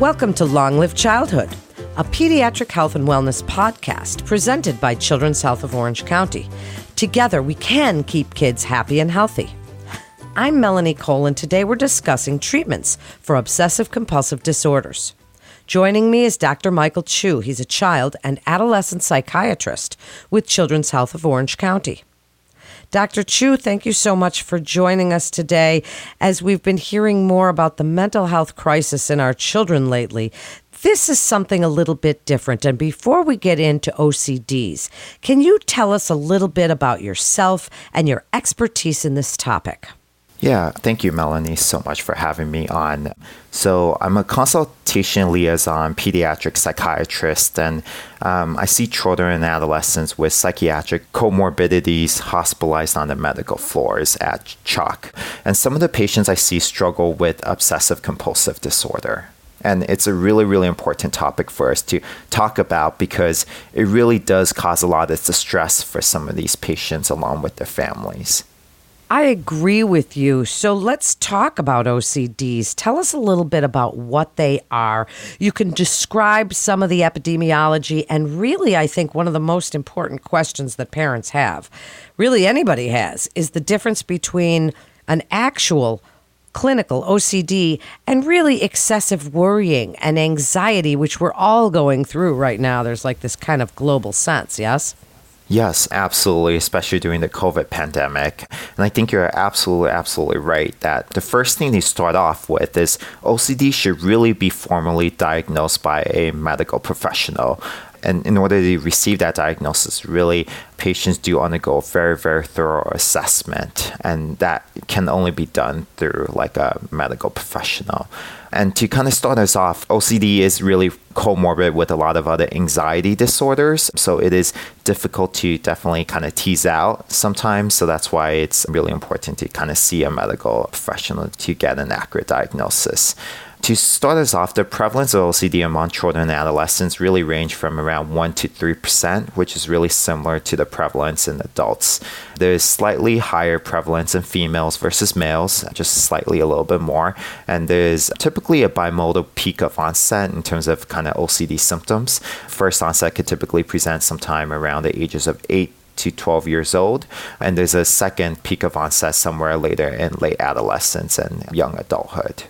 Welcome to Long Live Childhood, a pediatric health and wellness podcast presented by Children's Health of Orange County. Together, we can keep kids happy and healthy. I'm Melanie Cole, and today we're discussing treatments for obsessive compulsive disorders. Joining me is Dr. Michael Chu. He's a child and adolescent psychiatrist with Children's Health of Orange County. Dr. Chu, thank you so much for joining us today. As we've been hearing more about the mental health crisis in our children lately, this is something a little bit different. And before we get into OCDs, can you tell us a little bit about yourself and your expertise in this topic? Yeah, thank you, Melanie, so much for having me on. So, I'm a consultation liaison pediatric psychiatrist, and um, I see children and adolescents with psychiatric comorbidities hospitalized on the medical floors at CHOC. And some of the patients I see struggle with obsessive compulsive disorder. And it's a really, really important topic for us to talk about because it really does cause a lot of distress for some of these patients along with their families. I agree with you. So let's talk about OCDs. Tell us a little bit about what they are. You can describe some of the epidemiology, and really, I think one of the most important questions that parents have, really anybody has, is the difference between an actual clinical OCD and really excessive worrying and anxiety, which we're all going through right now. There's like this kind of global sense, yes? Yes, absolutely, especially during the COVID pandemic. And I think you're absolutely, absolutely right that the first thing to start off with is OCD should really be formally diagnosed by a medical professional. And in order to receive that diagnosis, really, patients do undergo a very, very thorough assessment. And that can only be done through like a medical professional. And to kind of start us off, OCD is really comorbid with a lot of other anxiety disorders. So it is difficult to definitely kind of tease out sometimes. So that's why it's really important to kind of see a medical professional to get an accurate diagnosis. To start us off, the prevalence of OCD among children and adolescents really range from around 1 to 3%, which is really similar to the prevalence in adults. There's slightly higher prevalence in females versus males, just slightly a little bit more. And there's typically a bimodal peak of onset in terms of kind of OCD symptoms. First onset could typically present sometime around the ages of 8 to 12 years old. And there's a second peak of onset somewhere later in late adolescence and young adulthood.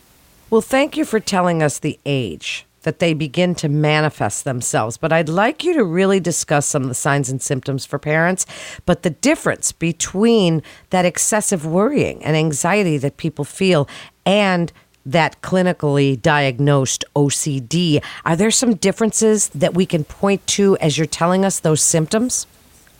Well, thank you for telling us the age that they begin to manifest themselves. But I'd like you to really discuss some of the signs and symptoms for parents, but the difference between that excessive worrying and anxiety that people feel and that clinically diagnosed OCD. Are there some differences that we can point to as you're telling us those symptoms?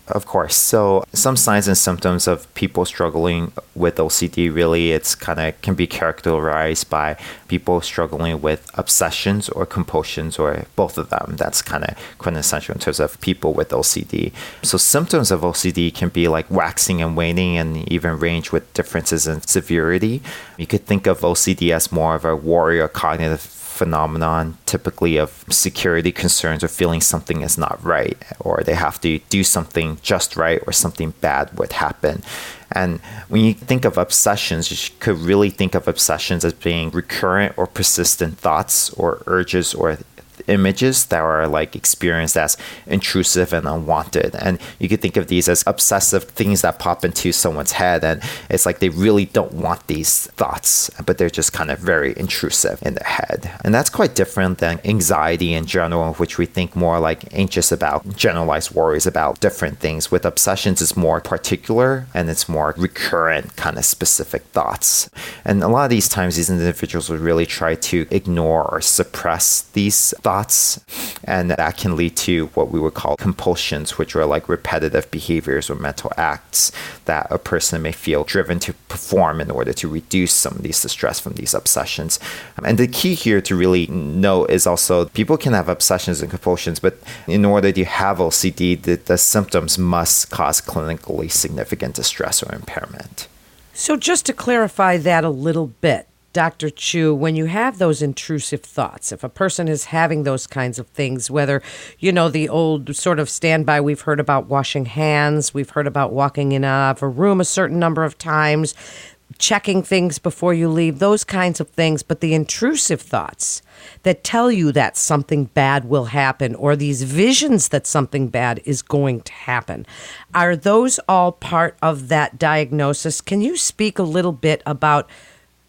Of course. So some signs and symptoms of people struggling with OCD really it's kind of can be characterized by people struggling with obsessions or compulsions or both of them. That's kind of quintessential in terms of people with OCD. So symptoms of OCD can be like waxing and waning and even range with differences in severity. You could think of OCD as more of a warrior cognitive phenomenon typically of security concerns or feeling something is not right or they have to do something just right or something bad would happen. And when you think of obsessions, you could really think of obsessions as being recurrent or persistent thoughts or urges or images that are like experienced as intrusive and unwanted. And you could think of these as obsessive things that pop into someone's head. And it's like they really don't want these thoughts, but they're just kind of very intrusive in their head. And that's quite different than anxiety in general, which we think more like anxious about generalized worries about different things. With obsessions, it's more particular and it's more recurrent, kind of specific thoughts. And a lot of these times, these individuals would really try to ignore or suppress these thoughts. And that can lead to what we would call compulsions, which are like repetitive behaviors or mental acts that a person may feel driven to perform in order to reduce some of these distress from these obsessions. Um, and the key here to really know is also people can have obsessions and compulsions, but in order to have OCD, the, the symptoms must cause clinically significant distress or impairment. So, just to clarify that a little bit, Dr. Chu, when you have those intrusive thoughts, if a person is having those kinds of things, whether, you know, the old sort of standby, we've heard about washing hands, we've heard about walking in of a room a certain number of times, checking things before you leave, those kinds of things. But the intrusive thoughts that tell you that something bad will happen or these visions that something bad is going to happen, are those all part of that diagnosis? Can you speak a little bit about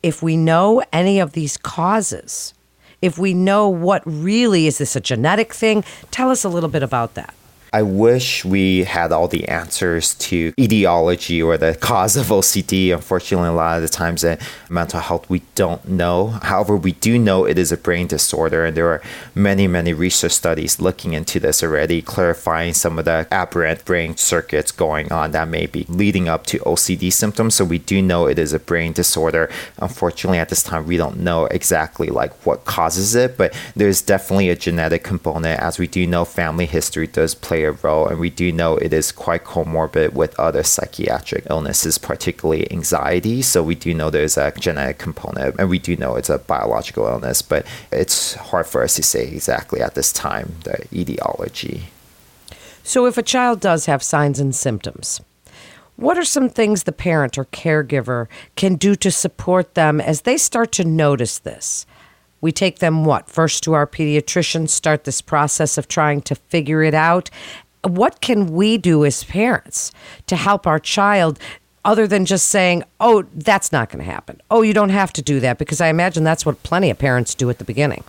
if we know any of these causes? If we know what really is this a genetic thing? Tell us a little bit about that. I wish we had all the answers to etiology or the cause of OCD. Unfortunately, a lot of the times in mental health, we don't know. However, we do know it is a brain disorder, and there are many, many research studies looking into this already, clarifying some of the aberrant brain circuits going on that may be leading up to OCD symptoms. So we do know it is a brain disorder. Unfortunately, at this time, we don't know exactly like what causes it, but there's definitely a genetic component, as we do know family history does play a role, and we do know it is quite comorbid with other psychiatric illnesses, particularly anxiety. So we do know there's a genetic component, and we do know it's a biological illness, but it's hard for us to say exactly at this time the etiology. So if a child does have signs and symptoms, what are some things the parent or caregiver can do to support them as they start to notice this? We take them what? First to our pediatrician, start this process of trying to figure it out. What can we do as parents to help our child other than just saying, oh, that's not going to happen? Oh, you don't have to do that because I imagine that's what plenty of parents do at the beginning.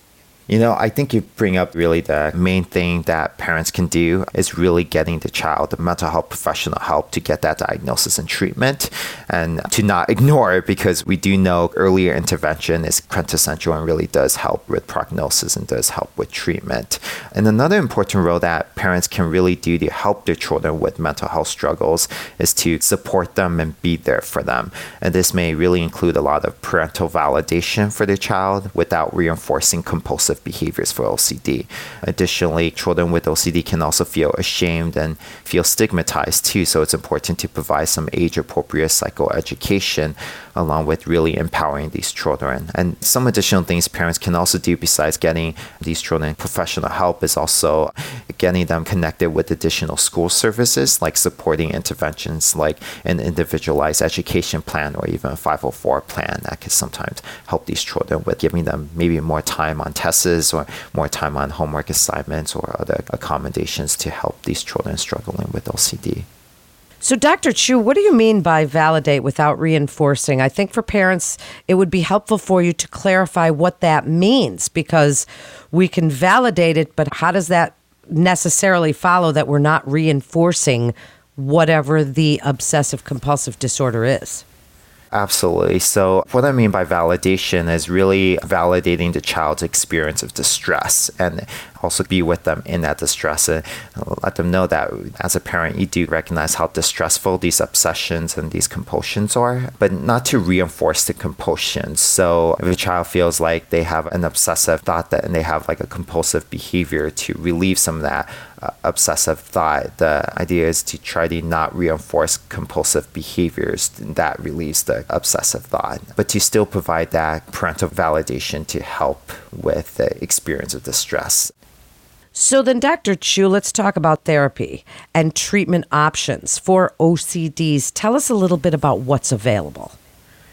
You know, I think you bring up really the main thing that parents can do is really getting the child the mental health professional help to get that diagnosis and treatment and to not ignore it because we do know earlier intervention is quintessential and really does help with prognosis and does help with treatment. And another important role that parents can really do to help their children with mental health struggles is to support them and be there for them. And this may really include a lot of parental validation for their child without reinforcing compulsive behaviors for OCD. Additionally, children with OCD can also feel ashamed and feel stigmatized too, so it's important to provide some age appropriate psychoeducation along with really empowering these children. And some additional things parents can also do besides getting these children professional help is also getting them connected with additional school services like supporting interventions like an individualized education plan or even a 504 plan that can sometimes help these children with giving them maybe more time on tests or more time on homework assignments or other accommodations to help these children struggling with OCD. So, Dr. Chu, what do you mean by validate without reinforcing? I think for parents, it would be helpful for you to clarify what that means because we can validate it, but how does that necessarily follow that we're not reinforcing whatever the obsessive compulsive disorder is? Absolutely. So, what I mean by validation is really validating the child's experience of distress and also be with them in that distress and let them know that as a parent, you do recognize how distressful these obsessions and these compulsions are, but not to reinforce the compulsions. So, if a child feels like they have an obsessive thought that and they have like a compulsive behavior to relieve some of that, uh, obsessive thought. The idea is to try to not reinforce compulsive behaviors that relieves the obsessive thought, but to still provide that parental validation to help with the experience of distress. So then, Dr. Chu, let's talk about therapy and treatment options for OCDs. Tell us a little bit about what's available.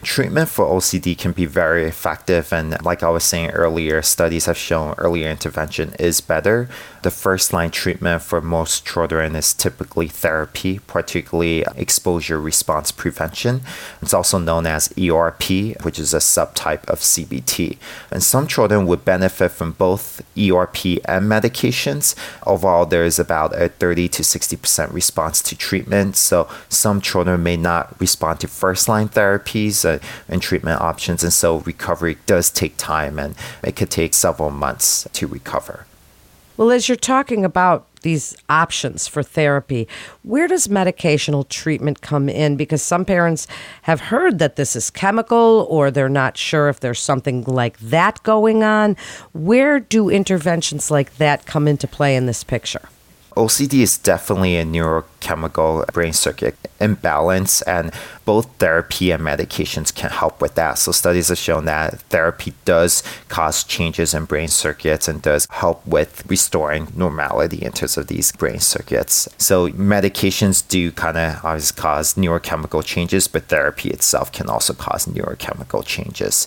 Treatment for OCD can be very effective, and like I was saying earlier, studies have shown earlier intervention is better. The first line treatment for most children is typically therapy, particularly exposure response prevention. It's also known as ERP, which is a subtype of CBT. And some children would benefit from both ERP and medications. Overall, there is about a 30 to 60% response to treatment. So some children may not respond to first line therapies and treatment options. And so recovery does take time and it could take several months to recover. Well, as you're talking about these options for therapy, where does medicational treatment come in? Because some parents have heard that this is chemical or they're not sure if there's something like that going on. Where do interventions like that come into play in this picture? OCD is definitely a neurochemical brain circuit imbalance, and both therapy and medications can help with that. So, studies have shown that therapy does cause changes in brain circuits and does help with restoring normality in terms of these brain circuits. So, medications do kind of always cause neurochemical changes, but therapy itself can also cause neurochemical changes.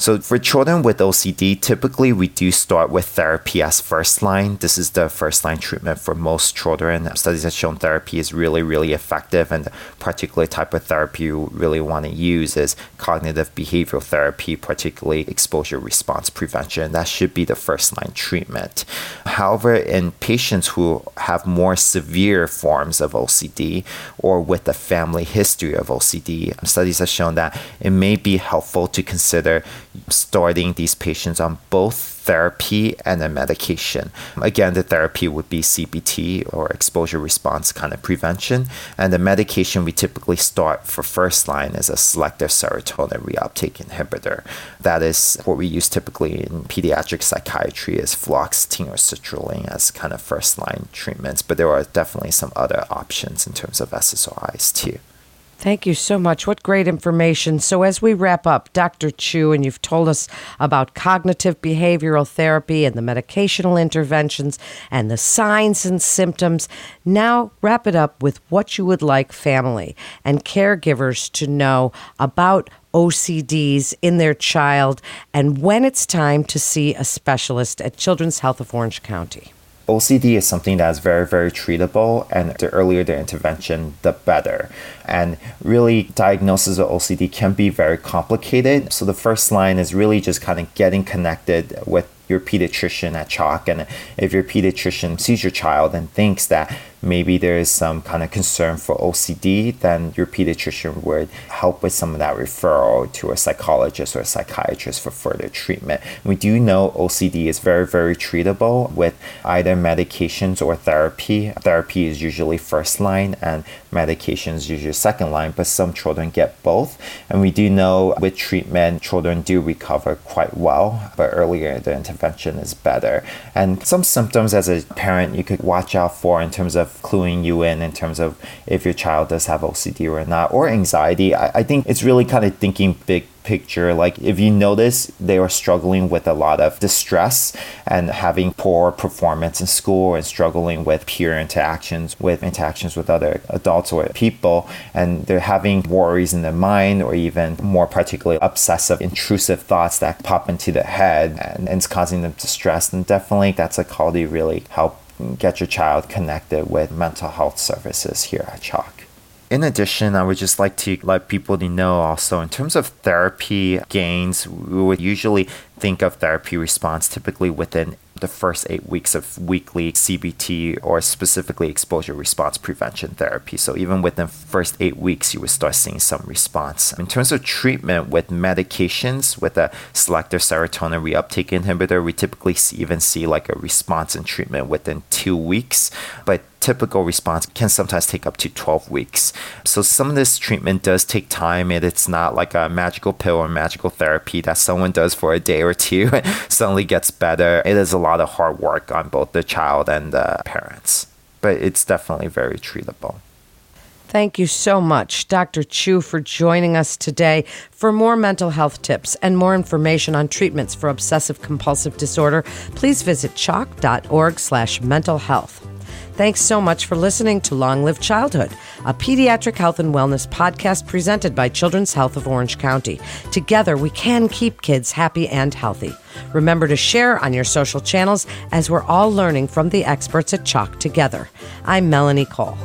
So for children with OCD, typically we do start with therapy as first line. This is the first line treatment for most children. Studies have shown therapy is really, really effective, and the particular type of therapy you really want to use is cognitive behavioral therapy, particularly exposure response prevention. That should be the first line treatment. However, in patients who have more severe forms of OCD or with a family history of OCD, studies have shown that it may be helpful to consider starting these patients on both therapy and a medication. Again, the therapy would be CBT or exposure response kind of prevention. And the medication we typically start for first line is a selective serotonin reuptake inhibitor. That is what we use typically in pediatric psychiatry is fluoxetine or sertraline as kind of first line treatments. But there are definitely some other options in terms of SSRIs too. Thank you so much. What great information. So, as we wrap up, Dr. Chu, and you've told us about cognitive behavioral therapy and the medicational interventions and the signs and symptoms. Now, wrap it up with what you would like family and caregivers to know about OCDs in their child and when it's time to see a specialist at Children's Health of Orange County. OCD is something that's very, very treatable, and the earlier the intervention, the better. And really, diagnosis of OCD can be very complicated. So, the first line is really just kind of getting connected with your pediatrician at CHOC. And if your pediatrician sees your child and thinks that maybe there is some kind of concern for OCD, then your pediatrician would help with some of that referral to a psychologist or a psychiatrist for further treatment. We do know OCD is very, very treatable with either medications or therapy. Therapy is usually first line and medications usually second line, but some children get both. And we do know with treatment, children do recover quite well, but earlier the intervention is better. And some symptoms as a parent you could watch out for in terms of of cluing you in in terms of if your child does have OCD or not, or anxiety. I, I think it's really kind of thinking big picture. Like if you notice they are struggling with a lot of distress and having poor performance in school and struggling with peer interactions, with interactions with other adults or people, and they're having worries in their mind or even more particularly obsessive, intrusive thoughts that pop into the head and, and it's causing them distress, then definitely that's a to really help get your child connected with mental health services here at CHOC. In addition, I would just like to let people know also in terms of therapy gains, we would usually think of therapy response typically within the first eight weeks of weekly CBT or specifically exposure response prevention therapy. So even within first eight weeks, you would start seeing some response. In terms of treatment with medications, with a selective serotonin reuptake inhibitor, we typically see, even see like a response in treatment within two weeks. But typical response can sometimes take up to 12 weeks. So some of this treatment does take time and it's not like a magical pill or magical therapy that someone does for a day or two and suddenly gets better. It is a lot of hard work on both the child and the parents, but it's definitely very treatable. Thank you so much, Dr. Chu, for joining us today. For more mental health tips and more information on treatments for obsessive compulsive disorder, please visit choc.org slash mental health. Thanks so much for listening to Long Live Childhood, a pediatric health and wellness podcast presented by Children's Health of Orange County. Together, we can keep kids happy and healthy. Remember to share on your social channels as we're all learning from the experts at CHOC together. I'm Melanie Cole.